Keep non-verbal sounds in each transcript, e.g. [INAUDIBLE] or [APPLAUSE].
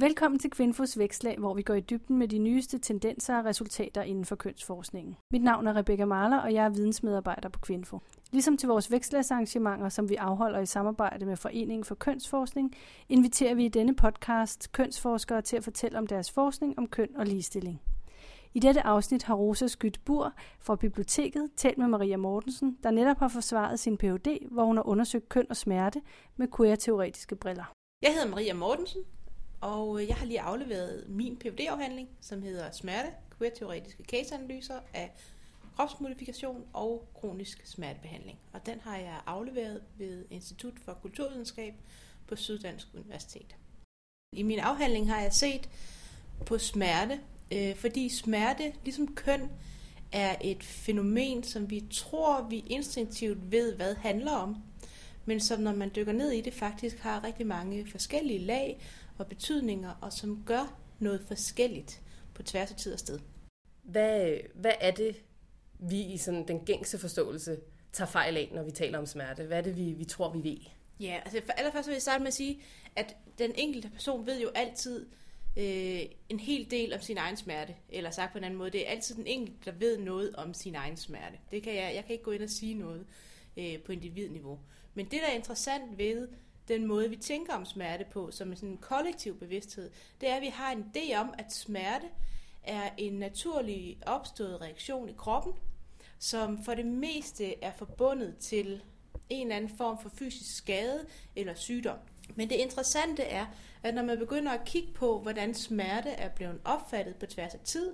Velkommen til Kvinfos Vækslag, hvor vi går i dybden med de nyeste tendenser og resultater inden for kønsforskningen. Mit navn er Rebecca Marler, og jeg er vidensmedarbejder på Kvinfo. Ligesom til vores vækstlagsarrangementer, som vi afholder i samarbejde med Foreningen for Kønsforskning, inviterer vi i denne podcast kønsforskere til at fortælle om deres forskning om køn og ligestilling. I dette afsnit har Rosa Skyt Bur fra biblioteket talt med Maria Mortensen, der netop har forsvaret sin Ph.D., hvor hun har undersøgt køn og smerte med queer-teoretiske briller. Jeg hedder Maria Mortensen, og øh, jeg har lige afleveret min Ph.D.-afhandling, som hedder Smerte, queer-teoretiske caseanalyser af kropsmodifikation og kronisk smertebehandling. Og den har jeg afleveret ved Institut for Kulturvidenskab på Syddansk Universitet. I min afhandling har jeg set på smerte, øh, fordi smerte, ligesom køn, er et fænomen, som vi tror, vi instinktivt ved, hvad handler om, men som når man dykker ned i det, faktisk har rigtig mange forskellige lag og betydninger, og som gør noget forskelligt på tværs af tid og sted. Hvad, hvad er det, vi i sådan den gængse forståelse tager fejl af, når vi taler om smerte? Hvad er det, vi, vi tror, vi ved? Ja, altså for allerførst vil jeg starte med at sige, at den enkelte person ved jo altid øh, en hel del om sin egen smerte. Eller sagt på en anden måde, det er altid den enkelte, der ved noget om sin egen smerte. Det kan jeg, jeg kan ikke gå ind og sige noget øh, på individniveau. Men det, der er interessant ved den måde, vi tænker om smerte på, som en kollektiv bevidsthed, det er, at vi har en idé om, at smerte er en naturlig opstået reaktion i kroppen, som for det meste er forbundet til en eller anden form for fysisk skade eller sygdom. Men det interessante er, at når man begynder at kigge på, hvordan smerte er blevet opfattet på tværs af tid,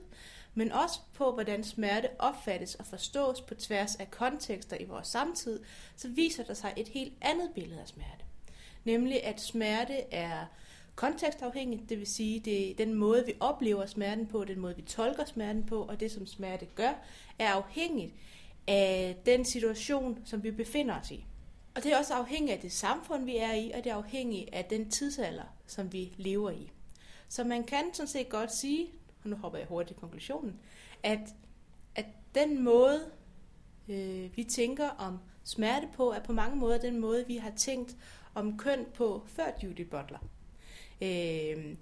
men også på, hvordan smerte opfattes og forstås på tværs af kontekster i vores samtid, så viser der sig et helt andet billede af smerte. Nemlig at smerte er kontekstafhængigt, det vil sige, det er den måde, vi oplever smerten på, den måde, vi tolker smerten på, og det, som smerte gør, er afhængigt af den situation, som vi befinder os i. Og det er også afhængigt af det samfund, vi er i, og det er afhængigt af den tidsalder, som vi lever i. Så man kan sådan set godt sige, og nu hopper jeg hurtigt i konklusionen, at, at den måde, øh, vi tænker om smerte på, er på mange måder den måde, vi har tænkt om køn på før Judy Butler. Øh,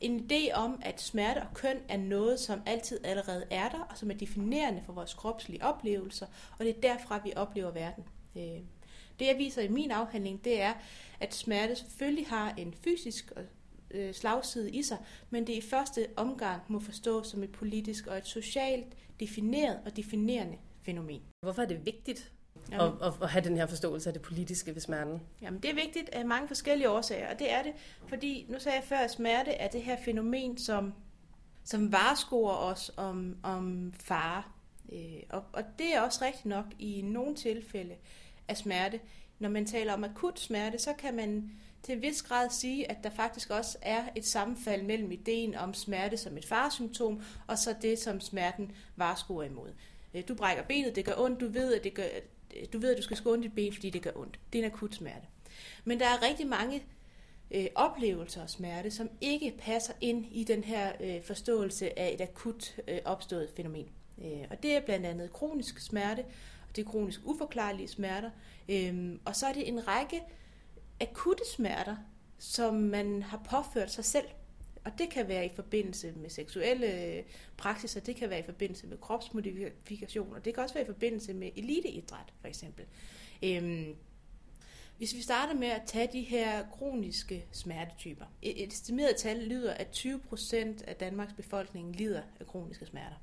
en idé om, at smerte og køn er noget, som altid allerede er der, og som er definerende for vores kropslige oplevelser, og det er derfra, vi oplever verden. Øh, det jeg viser i min afhandling, det er, at smerte selvfølgelig har en fysisk øh, slagside i sig, men det i første omgang må forstås som et politisk og et socialt defineret og definerende fænomen. Hvorfor er det vigtigt at, at have den her forståelse af det politiske ved smerten? Jamen, det er vigtigt af mange forskellige årsager, og det er det, fordi nu sagde jeg før, at smerte er det her fænomen, som, som vareskoer os om, om fare. Øh, og, og det er også rigtigt nok i nogle tilfælde af smerte. Når man taler om akut smerte, så kan man til en vis grad sige, at der faktisk også er et sammenfald mellem ideen om smerte som et farsymptom, og så det, som smerten varskuer imod. Øh, du brækker benet, det gør ondt, du ved, at, det gør, du ved, at du skal skåne dit ben, fordi det gør ondt. Det er en akut smerte. Men der er rigtig mange øh, oplevelser af smerte, som ikke passer ind i den her øh, forståelse af et akut øh, opstået fænomen. Øh, og det er blandt andet kronisk smerte, og det er kronisk uforklarlige smerter. Øh, og så er det en række akutte smerter, som man har påført sig selv. Og det kan være i forbindelse med seksuelle øh, praksiser, det kan være i forbindelse med kropsmodifikationer, det kan også være i forbindelse med eliteidræt, for eksempel. Øhm, hvis vi starter med at tage de her kroniske smertetyper. E, et estimeret tal lyder, at 20% af Danmarks befolkning lider af kroniske smerter.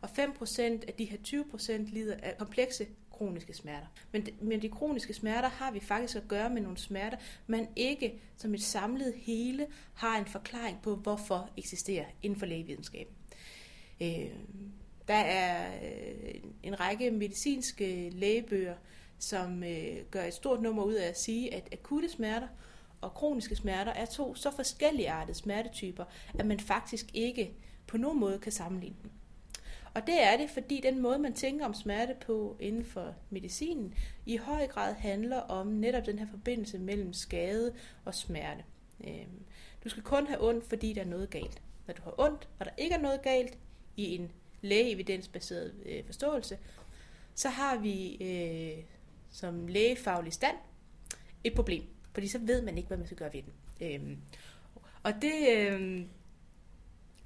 Og 5% af de her 20% lider af komplekse kroniske smerter. Men, men de kroniske smerter har vi faktisk at gøre med nogle smerter, man ikke som et samlet hele har en forklaring på, hvorfor eksisterer inden for lægevidenskaben. Øh, der er øh, en række medicinske lægebøger, som øh, gør et stort nummer ud af at sige, at akutte smerter og kroniske smerter er to så forskellige artede smertetyper, at man faktisk ikke på nogen måde kan sammenligne dem. Og det er det, fordi den måde, man tænker om smerte på inden for medicinen, i høj grad handler om netop den her forbindelse mellem skade og smerte. Øhm, du skal kun have ondt, fordi der er noget galt. Når du har ondt, og der ikke er noget galt i en lægeevidensbaseret øh, forståelse, så har vi øh, som lægefaglig stand et problem, fordi så ved man ikke, hvad man skal gøre ved den. Øhm, Og det, øh,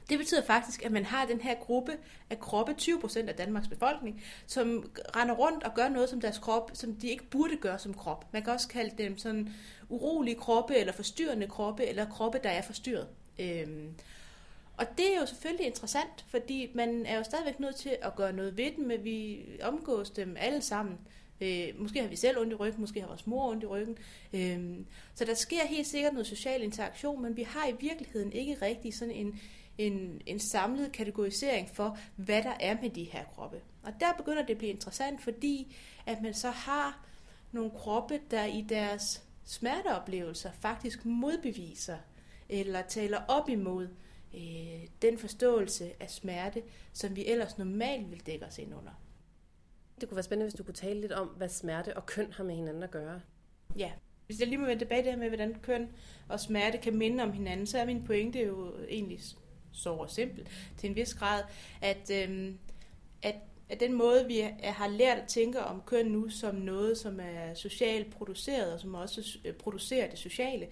det betyder faktisk, at man har den her gruppe af kroppe, 20% af Danmarks befolkning, som render rundt og gør noget som deres krop, som de ikke burde gøre som krop. Man kan også kalde dem sådan urolige kroppe, eller forstyrrende kroppe, eller kroppe, der er forstyrret. Øhm, og det er jo selvfølgelig interessant, fordi man er jo stadigvæk nødt til at gøre noget ved dem, men vi omgås dem alle sammen. Øh, måske har vi selv ondt i ryggen, måske har vores mor ondt i ryggen. Øh, så der sker helt sikkert noget social interaktion, men vi har i virkeligheden ikke rigtig sådan en, en, en samlet kategorisering for, hvad der er med de her kroppe. Og der begynder det at blive interessant, fordi at man så har nogle kroppe, der i deres smerteoplevelser faktisk modbeviser eller taler op imod øh, den forståelse af smerte, som vi ellers normalt vil dække os ind under. Det kunne være spændende, hvis du kunne tale lidt om, hvad smerte og køn har med hinanden at gøre. Ja, hvis jeg lige må vende tilbage det her med, hvordan køn og smerte kan minde om hinanden, så er min pointe jo egentlig så simpel til en vis grad, at, øh, at, at den måde, vi har lært at tænke om køn nu som noget, som er socialt produceret, og som også øh, producerer det sociale,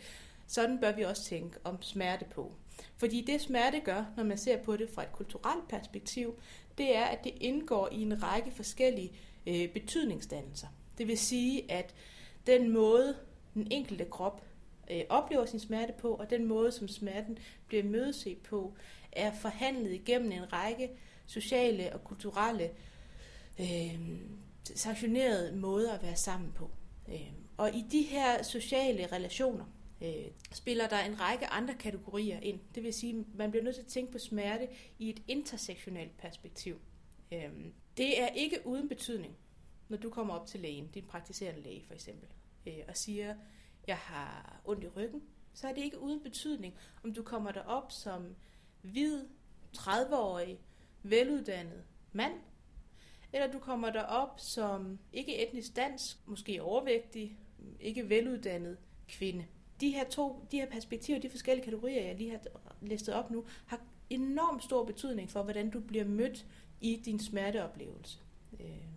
sådan bør vi også tænke om smerte på. Fordi det smerte gør, når man ser på det fra et kulturelt perspektiv, det er, at det indgår i en række forskellige øh, betydningsdannelser. Det vil sige, at den måde, den enkelte krop øh, oplever sin smerte på, og den måde, som smerten bliver mødeset på, er forhandlet igennem en række sociale og kulturelle øh, sanktionerede måder at være sammen på. Øh, og i de her sociale relationer øh, spiller der en række andre kategorier ind. Det vil sige, at man bliver nødt til at tænke på smerte i et intersektionelt perspektiv. Øh, det er ikke uden betydning, når du kommer op til lægen, din praktiserende læge for eksempel, øh, og siger, jeg har ondt i ryggen, så er det ikke uden betydning, om du kommer derop som hvid, 30-årig, veluddannet mand, eller du kommer derop som ikke etnisk dansk, måske overvægtig, ikke veluddannet kvinde. De her to, de her perspektiver, de forskellige kategorier, jeg lige har listet op nu, har enormt stor betydning for, hvordan du bliver mødt i din smerteoplevelse. Øh,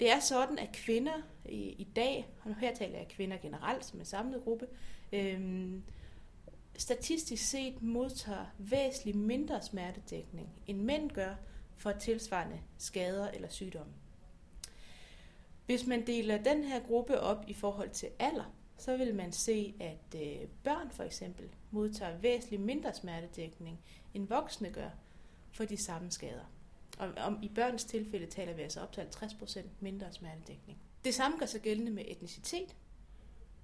det er sådan, at kvinder i, i dag, og her taler jeg kvinder generelt som en samlet gruppe, øhm, statistisk set modtager væsentligt mindre smertedækning, end mænd gør for tilsvarende skader eller sygdomme. Hvis man deler den her gruppe op i forhold til alder, så vil man se, at øh, børn for eksempel modtager væsentligt mindre smertedækning, end voksne gør for de samme skader. Og om, i børns tilfælde taler vi altså op til 50% mindre smertedækning. Det samme gør sig gældende med etnicitet.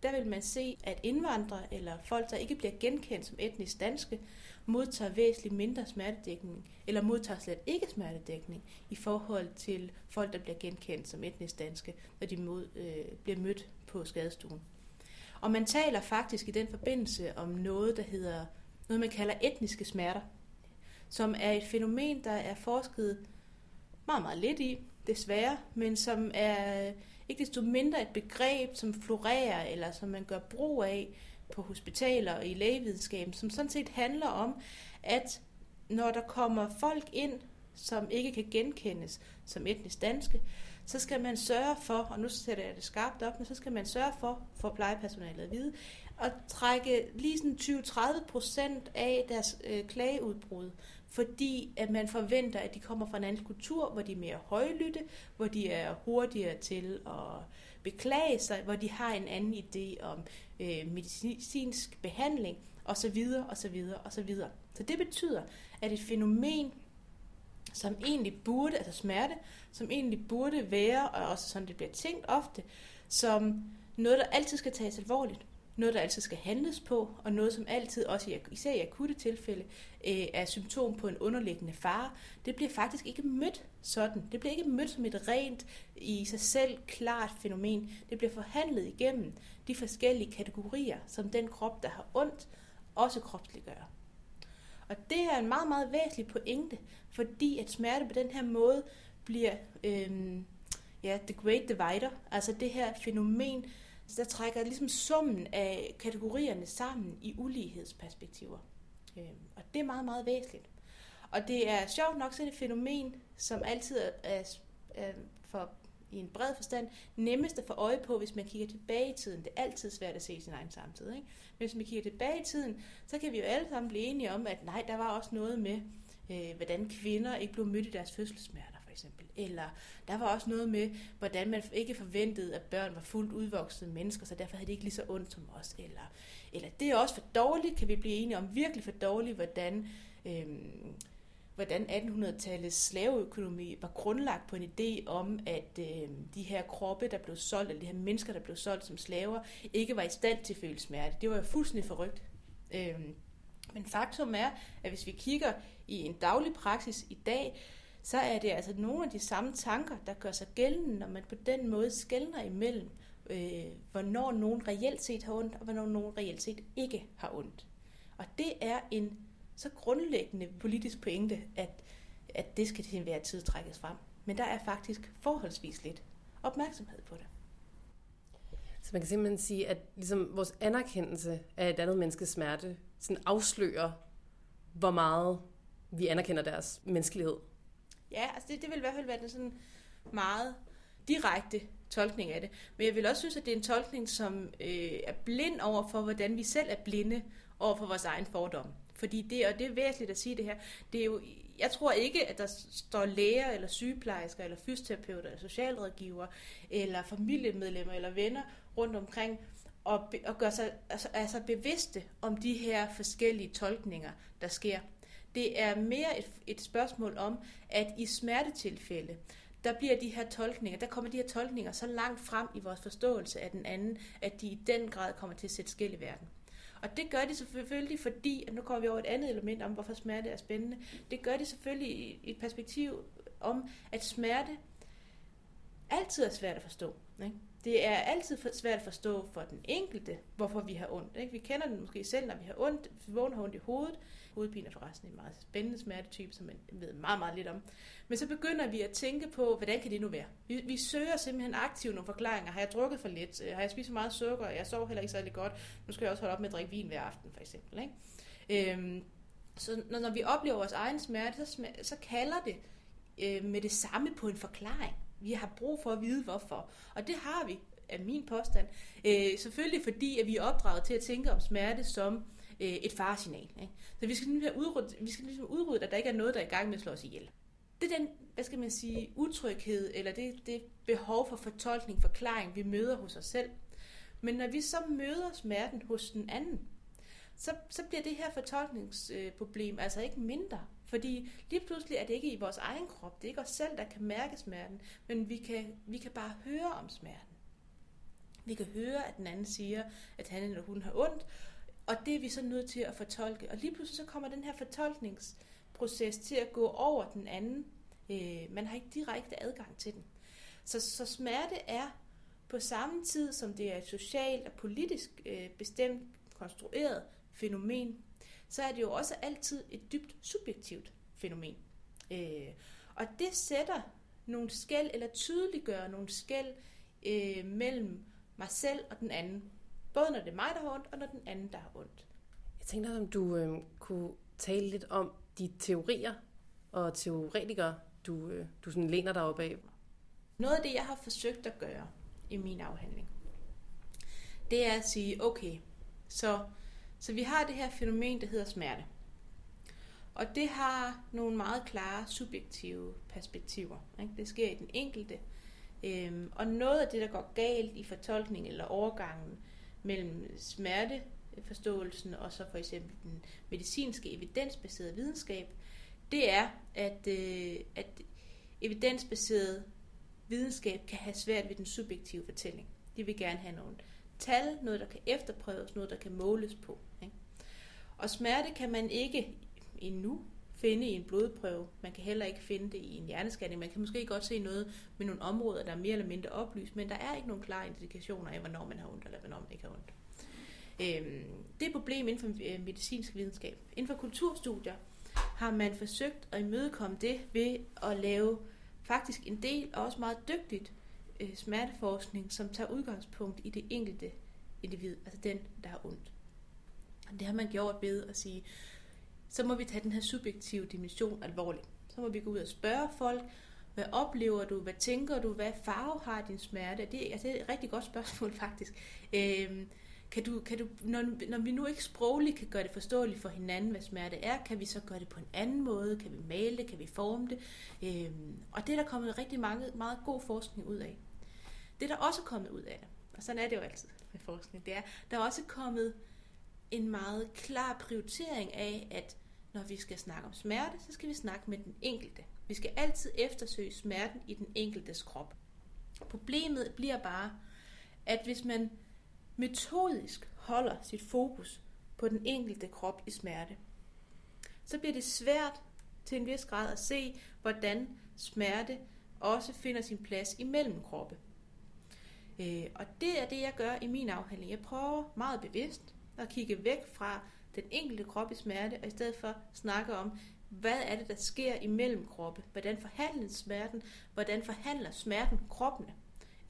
Der vil man se, at indvandrere eller folk, der ikke bliver genkendt som etnisk danske, modtager væsentligt mindre smertedækning, eller modtager slet ikke smertedækning i forhold til folk, der bliver genkendt som etnisk danske, når de mod, øh, bliver mødt på skadestuen. Og man taler faktisk i den forbindelse om noget, der hedder noget, man kalder etniske smerter som er et fænomen, der er forsket meget, meget lidt i, desværre, men som er ikke desto mindre et begreb, som florerer, eller som man gør brug af på hospitaler og i lægevidenskaben, som sådan set handler om, at når der kommer folk ind, som ikke kan genkendes som etnisk danske, så skal man sørge for, og nu sætter jeg det skarpt op, men så skal man sørge for, for plejepersonalet at vide, at trække lige sådan 20-30 procent af deres øh, klageudbrud fordi at man forventer, at de kommer fra en anden kultur, hvor de er mere højlytte, hvor de er hurtigere til at beklage sig, hvor de har en anden idé om øh, medicinsk behandling, osv., osv., osv. Så det betyder, at et fænomen, som egentlig burde, altså smerte, som egentlig burde være, og også sådan det bliver tænkt ofte, som noget, der altid skal tages alvorligt, noget, der altid skal handles på, og noget, som altid, også især i akutte tilfælde, øh, er symptom på en underliggende fare, det bliver faktisk ikke mødt sådan. Det bliver ikke mødt som et rent, i sig selv klart fænomen. Det bliver forhandlet igennem de forskellige kategorier, som den krop, der har ondt, også kropsliggør. Og det er en meget, meget væsentlig pointe, fordi at smerte på den her måde bliver øhm, ja, the great divider, altså det her fænomen, så der trækker ligesom summen af kategorierne sammen i ulighedsperspektiver. Øh, og det er meget, meget væsentligt. Og det er sjovt nok sådan et fænomen, som altid er, er for i en bred forstand nemmest at få øje på, hvis man kigger tilbage i tiden. Det er altid svært at se sin egen samtid. Ikke? Men hvis man kigger tilbage i tiden, så kan vi jo alle sammen blive enige om, at nej, der var også noget med, øh, hvordan kvinder ikke blev mødt i deres fødselssmerter eksempel. Eller der var også noget med, hvordan man ikke forventede, at børn var fuldt udvoksede mennesker, så derfor havde de ikke lige så ondt som os. Eller, eller det er også for dårligt, kan vi blive enige om, virkelig for dårligt, hvordan... Øh, hvordan 1800-tallets slaveøkonomi var grundlagt på en idé om, at øh, de her kroppe, der blev solgt, eller de her mennesker, der blev solgt som slaver, ikke var i stand til at føle smerte. Det var jo fuldstændig forrygt. Øh, men faktum er, at hvis vi kigger i en daglig praksis i dag, så er det altså nogle af de samme tanker, der gør sig gældende, når man på den måde skældner imellem, øh, hvornår nogen reelt set har ondt, og hvornår nogen reelt set ikke har ondt. Og det er en så grundlæggende politisk pointe, at, at det skal til enhver tid trækkes frem. Men der er faktisk forholdsvis lidt opmærksomhed på det. Så man kan simpelthen sige, at ligesom vores anerkendelse af et andet menneskes smerte sådan afslører, hvor meget vi anerkender deres menneskelighed. Ja, altså det, det vil i hvert fald være den sådan meget direkte tolkning af det. Men jeg vil også synes, at det er en tolkning, som øh, er blind over for, hvordan vi selv er blinde over for vores egen fordom. Fordi det, og det er væsentligt at sige det her, det er jo, jeg tror ikke, at der står læger eller sygeplejersker eller fysioterapeuter eller socialrådgiver eller familiemedlemmer eller venner rundt omkring og, og gør sig altså, altså bevidste om de her forskellige tolkninger, der sker. Det er mere et, et spørgsmål om, at i smertetilfælde, der bliver de her tolkninger, der kommer de her tolkninger så langt frem i vores forståelse af den anden, at de i den grad kommer til at sætte skæld i verden. Og det gør de selvfølgelig, fordi, at nu kommer vi over et andet element om, hvorfor smerte er spændende. Det gør de selvfølgelig i et perspektiv om, at smerte altid er svært at forstå. Ikke? Det er altid svært at forstå for den enkelte, hvorfor vi har ondt. Ikke? Vi kender den måske selv, når vi har ondt. Vi vågner ondt i hovedet. Hovedpine er forresten en meget spændende smertetype, som man ved meget, meget lidt om. Men så begynder vi at tænke på, hvordan kan det nu være? Vi, vi søger simpelthen aktivt nogle forklaringer. Har jeg drukket for lidt? Øh, har jeg spist for meget sukker? Jeg sover heller ikke særlig godt. Nu skal jeg også holde op med at drikke vin hver aften, for eksempel. Ikke? Øhm, så når, når vi oplever vores egen smerte, så, så kalder det øh, med det samme på en forklaring. Vi har brug for at vide, hvorfor. Og det har vi, af min påstand. Øh, selvfølgelig fordi, at vi er opdraget til at tænke om smerte som øh, et faresignal. Ikke? Så vi skal ligesom udrydde, vi skal ligesom udrydde, at der ikke er noget, der er i gang med at slå os ihjel. Det er den, hvad skal man sige, utryghed, eller det, det behov for fortolkning, forklaring, vi møder hos os selv. Men når vi så møder smerten hos den anden, så, så bliver det her fortolkningsproblem øh, altså ikke mindre. Fordi lige pludselig er det ikke i vores egen krop, det er ikke os selv, der kan mærke smerten, men vi kan, vi kan bare høre om smerten. Vi kan høre, at den anden siger, at han eller hun har ondt, og det er vi så nødt til at fortolke. Og lige pludselig så kommer den her fortolkningsproces til at gå over den anden. Øh, man har ikke direkte adgang til den. Så, så smerte er på samme tid, som det er et socialt og politisk øh, bestemt konstrueret fænomen, så er det jo også altid et dybt subjektivt fænomen. Øh, og det sætter nogle skæld, eller tydeliggør nogle skæld øh, mellem mig selv og den anden. Både når det er mig, der har ondt, og når den anden, der har ondt. Jeg tænkte, om du øh, kunne tale lidt om de teorier og teoretikere, du, øh, du sådan læner dig op af. Noget af det, jeg har forsøgt at gøre i min afhandling, det er at sige, okay, så, så vi har det her fænomen, der hedder smerte. Og det har nogle meget klare subjektive perspektiver. Ikke? Det sker i den enkelte. Øhm, og noget af det, der går galt i fortolkningen eller overgangen mellem smerteforståelsen og så for eksempel den medicinske evidensbaserede videnskab, det er, at, øh, at evidensbaseret videnskab kan have svært ved den subjektive fortælling. De vil gerne have nogle tal, noget der kan efterprøves, noget der kan måles på. Ikke? Og smerte kan man ikke endnu finde i en blodprøve. Man kan heller ikke finde det i en hjerneskanning. Man kan måske godt se noget med nogle områder, der er mere eller mindre oplyst, men der er ikke nogen klare indikationer af, hvornår man har ondt, eller hvornår man ikke har ondt. Øhm, det er et problem inden for øh, medicinsk videnskab. Inden for kulturstudier har man forsøgt at imødekomme det ved at lave faktisk en del, og også meget dygtigt, øh, smerteforskning, som tager udgangspunkt i det enkelte individ, altså den, der har ondt. Og det har man gjort ved at sige, så må vi tage den her subjektive dimension alvorligt. Så må vi gå ud og spørge folk, Hvad oplever du? Hvad tænker du? Hvad farve har din smerte? Det, altså, det er et rigtig godt spørgsmål, [LAUGHS] faktisk. Øhm, kan du, kan du, når, når vi nu ikke sprogligt kan gøre det forståeligt for hinanden, hvad smerte er, kan vi så gøre det på en anden måde? Kan vi male det? Kan vi forme det? Øhm, og det er der kommet rigtig mange, meget god forskning ud af. Det der også er kommet ud af det, og sådan er det jo altid med forskning, det er, der er også kommet en meget klar prioritering af, at når vi skal snakke om smerte, så skal vi snakke med den enkelte. Vi skal altid eftersøge smerten i den enkeltes krop. Problemet bliver bare, at hvis man metodisk holder sit fokus på den enkelte krop i smerte, så bliver det svært til en vis grad at se, hvordan smerte også finder sin plads imellem kroppe. Øh, og det er det, jeg gør i min afhandling. Jeg prøver meget bevidst at kigge væk fra den enkelte krop i smerte, og i stedet for snakke om, hvad er det, der sker imellem kroppe? Hvordan forhandler smerten? Hvordan forhandler smerten kroppene?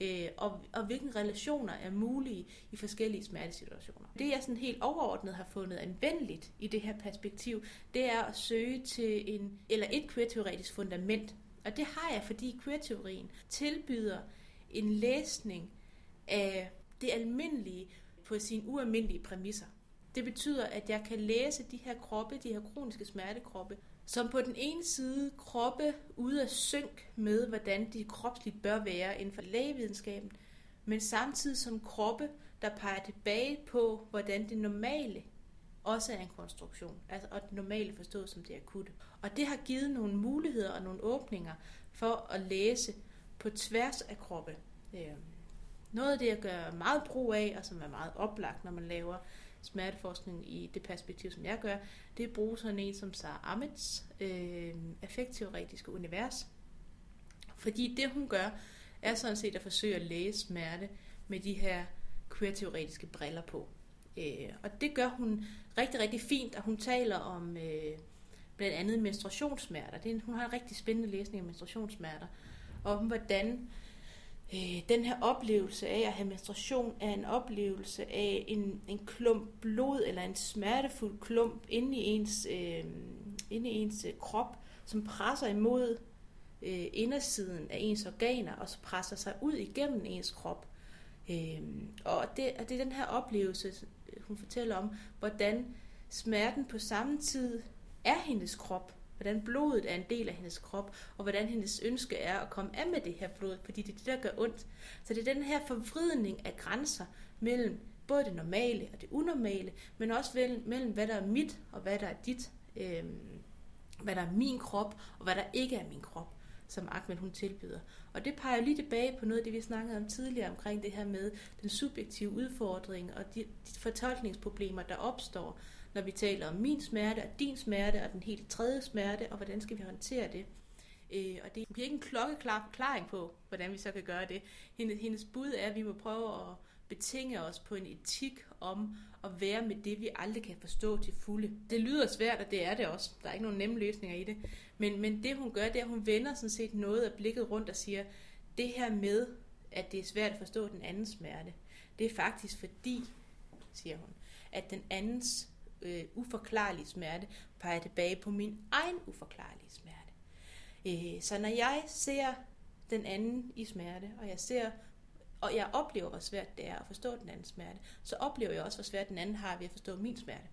Øh, og, og hvilke relationer er mulige i forskellige smertesituationer. Det jeg sådan helt overordnet har fundet anvendeligt i det her perspektiv, det er at søge til en, eller et queer-teoretisk fundament. Og det har jeg, fordi queer-teorien tilbyder en læsning af det almindelige på sine ualmindelige præmisser. Det betyder, at jeg kan læse de her kroppe, de her kroniske smertekroppe, som på den ene side kroppe ude af synk med, hvordan de kropsligt bør være inden for lægevidenskaben, men samtidig som kroppe, der peger tilbage på, hvordan det normale også er en konstruktion, altså, og det normale forstået som det akutte. Og det har givet nogle muligheder og nogle åbninger for at læse på tværs af kroppe. Noget af det, jeg gør meget brug af, og som er meget oplagt, når man laver smerteforskning i det perspektiv, som jeg gør, det er at bruge sådan en som Sarah Amets øh, affektteoretiske univers. Fordi det, hun gør, er sådan set at forsøge at læse smerte med de her queer-teoretiske briller på. Øh, og det gør hun rigtig, rigtig fint, og hun taler om øh, blandt andet menstruationssmerter. Det er en, hun har en rigtig spændende læsning af menstruationssmerter, og om hvordan øh, den her oplevelse af at have menstruation er en oplevelse af en, en klump blod eller en smertefuld klump inde i ens, øh, inde i ens øh, krop, som presser imod øh, indersiden af ens organer og så presser sig ud igennem ens krop. Øh, og, det, og det er den her oplevelse, hun fortæller om, hvordan smerten på samme tid er hendes krop, hvordan blodet er en del af hendes krop, og hvordan hendes ønske er at komme af med det her blod, fordi det er det, der gør ondt. Så det er den her forvridning af grænser mellem både det normale og det unormale, men også mellem, hvad der er mit og hvad der er dit, øh, hvad der er min krop og hvad der ikke er min krop som Ahmed hun tilbyder. Og det peger lige tilbage på noget af det, vi snakkede om tidligere omkring det her med den subjektive udfordring og de, de fortolkningsproblemer, der opstår, når vi taler om min smerte og din smerte og den helt tredje smerte, og hvordan skal vi håndtere det. Øh, og det bliver ikke en klokkeklar forklaring på, hvordan vi så kan gøre det. Hendes, hendes bud er, at vi må prøve at betinge os på en etik om at være med det, vi aldrig kan forstå til fulde. Det lyder svært, og det er det også. Der er ikke nogen nemme løsninger i det. Men, men det hun gør, det er, at hun vender sådan set noget af blikket rundt og siger, det her med, at det er svært at forstå den andens smerte, det er faktisk fordi, siger hun, at den andens øh, uforklarlige smerte peger tilbage på min egen uforklarlige smerte. Øh, så når jeg ser den anden i smerte, og jeg ser og jeg oplever, hvor svært det er at forstå den andens smerte, så oplever jeg også, hvor svært den anden har ved at forstå min smerte.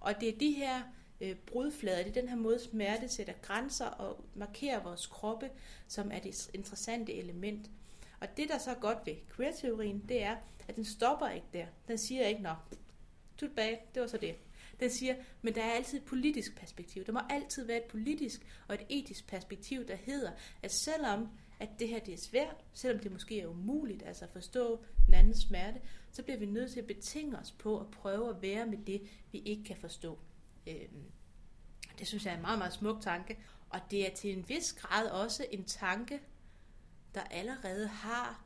Og det er de her øh, brudflader, det er den her måde, smerte sætter grænser og markerer vores kroppe, som er det interessante element. Og det, der så er godt ved queer-teorien, det er, at den stopper ikke der. Den siger ikke, nok tut bag, det var så det. Den siger, men der er altid et politisk perspektiv. Der må altid være et politisk og et etisk perspektiv, der hedder, at selvom at det her det er svært, selvom det måske er umuligt altså at forstå den anden smerte, så bliver vi nødt til at betinge os på at prøve at være med det, vi ikke kan forstå. Øhm, det synes jeg er en meget, meget smuk tanke, og det er til en vis grad også en tanke, der allerede har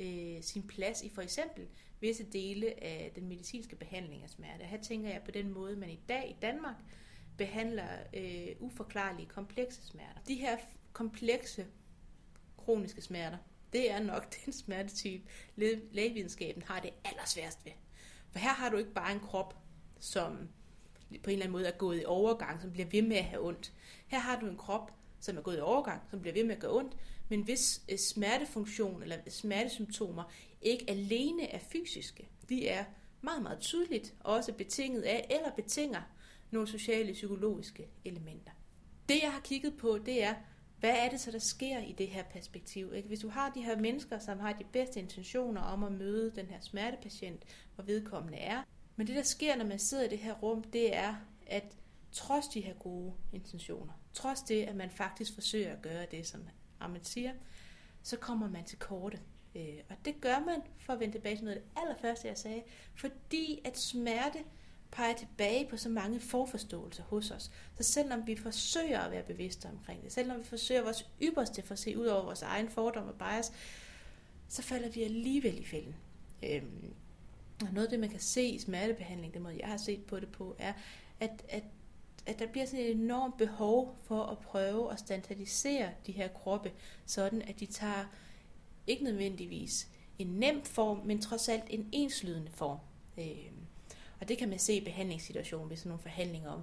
øh, sin plads i for eksempel visse dele af den medicinske behandling af smerte. Her tænker jeg på den måde, man i dag i Danmark behandler øh, uforklarlige komplekse smerter. De her komplekse kroniske smerter, det er nok [LAUGHS] den smertetype, lægevidenskaben har det allersværest ved. For her har du ikke bare en krop, som på en eller anden måde er gået i overgang, som bliver ved med at have ondt. Her har du en krop, som er gået i overgang, som bliver ved med at gøre ondt, men hvis øh, smertefunktion eller smertesymptomer ikke alene er fysiske, de er meget, meget tydeligt også betinget af eller betinger nogle sociale psykologiske elementer. Det jeg har kigget på, det er, hvad er det så, der sker i det her perspektiv? Ikke? Hvis du har de her mennesker, som har de bedste intentioner om at møde den her smertepatient, hvor vedkommende er, men det, der sker, når man sidder i det her rum, det er, at trods de her gode intentioner, trods det, at man faktisk forsøger at gøre det, som Ahmed siger, så kommer man til korte. Øh, og det gør man, for at vende tilbage til noget af det allerførste, jeg sagde, fordi at smerte peger tilbage på så mange forforståelser hos os. Så selvom vi forsøger at være bevidste omkring det, selvom vi forsøger vores ypperste for at se ud over vores egen fordom og bias, så falder vi alligevel i fælden. Øhm, og noget af det, man kan se i smertebehandling, den måde jeg har set på det på, er, at, at, at der bliver sådan et enormt behov for at prøve at standardisere de her kroppe, sådan at de tager ikke nødvendigvis en nem form, men trods alt en enslydende form. Øhm, og det kan man se i behandlingssituationen ved sådan nogle forhandlinger om,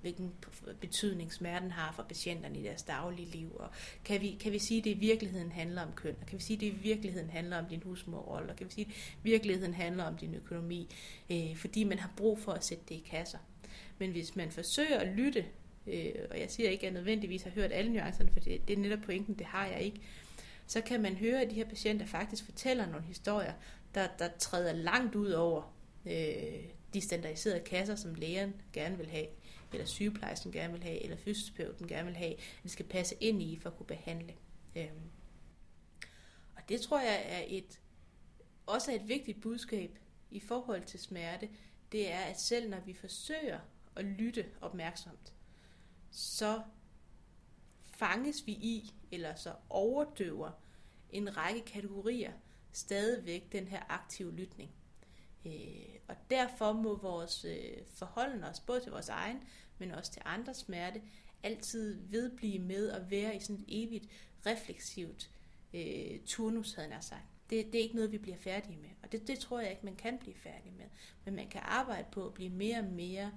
hvilken betydning smerten har for patienterne i deres daglige liv. Og kan vi, kan vi sige, at det i virkeligheden handler om køn? Og kan vi sige, at det i virkeligheden handler om din husmorrolle? Og kan vi sige, at det i virkeligheden handler om din økonomi? Øh, fordi man har brug for at sætte det i kasser. Men hvis man forsøger at lytte, øh, og jeg siger ikke, at jeg nødvendigvis har hørt alle nuancerne, for det, det er netop pointen, det har jeg ikke, så kan man høre, at de her patienter faktisk fortæller nogle historier, der, der træder langt ud over øh, de standardiserede kasser, som lægen gerne vil have, eller sygeplejersken gerne vil have, eller fysioterapeuten gerne vil have, at de skal passe ind i for at kunne behandle. Øh. Og det tror jeg er et også er et vigtigt budskab i forhold til smerte, det er, at selv når vi forsøger at lytte opmærksomt, så fanges vi i, eller så overdøver en række kategorier stadigvæk den her aktive lytning. Øh, og derfor må vores øh, forholden os både til vores egen, men også til andres smerte, altid vedblive med at være i sådan et evigt refleksivt øh, turnus, havde jeg sagt. Det, det er ikke noget, vi bliver færdige med, og det, det tror jeg ikke, man kan blive færdig med. Men man kan arbejde på at blive mere og mere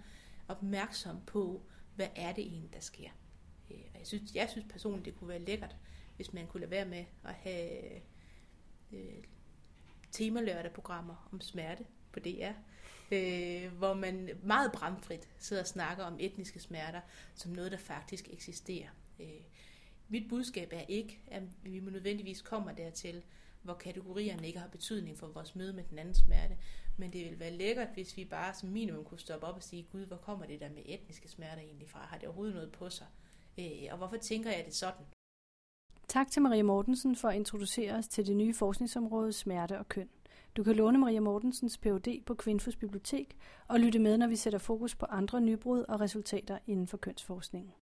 opmærksom på, hvad er det egentlig, der sker. Øh, og jeg synes, jeg synes personligt, det kunne være lækkert, hvis man kunne lade være med at have øh, temalørdag-programmer om smerte på DR, øh, hvor man meget bramfrit sidder og snakker om etniske smerter som noget, der faktisk eksisterer. Øh, mit budskab er ikke, at vi nødvendigvis kommer dertil, hvor kategorierne ikke har betydning for vores møde med den anden smerte, men det ville være lækkert, hvis vi bare som minimum kunne stoppe op og sige, gud, hvor kommer det der med etniske smerter egentlig fra? Har det overhovedet noget på sig? Øh, og hvorfor tænker jeg det sådan? Tak til Maria Mortensen for at introducere os til det nye forskningsområde smerte og køn. Du kan låne Maria Mortensens Ph.D. på Kvinfos Bibliotek og lytte med, når vi sætter fokus på andre nybrud og resultater inden for kønsforskningen.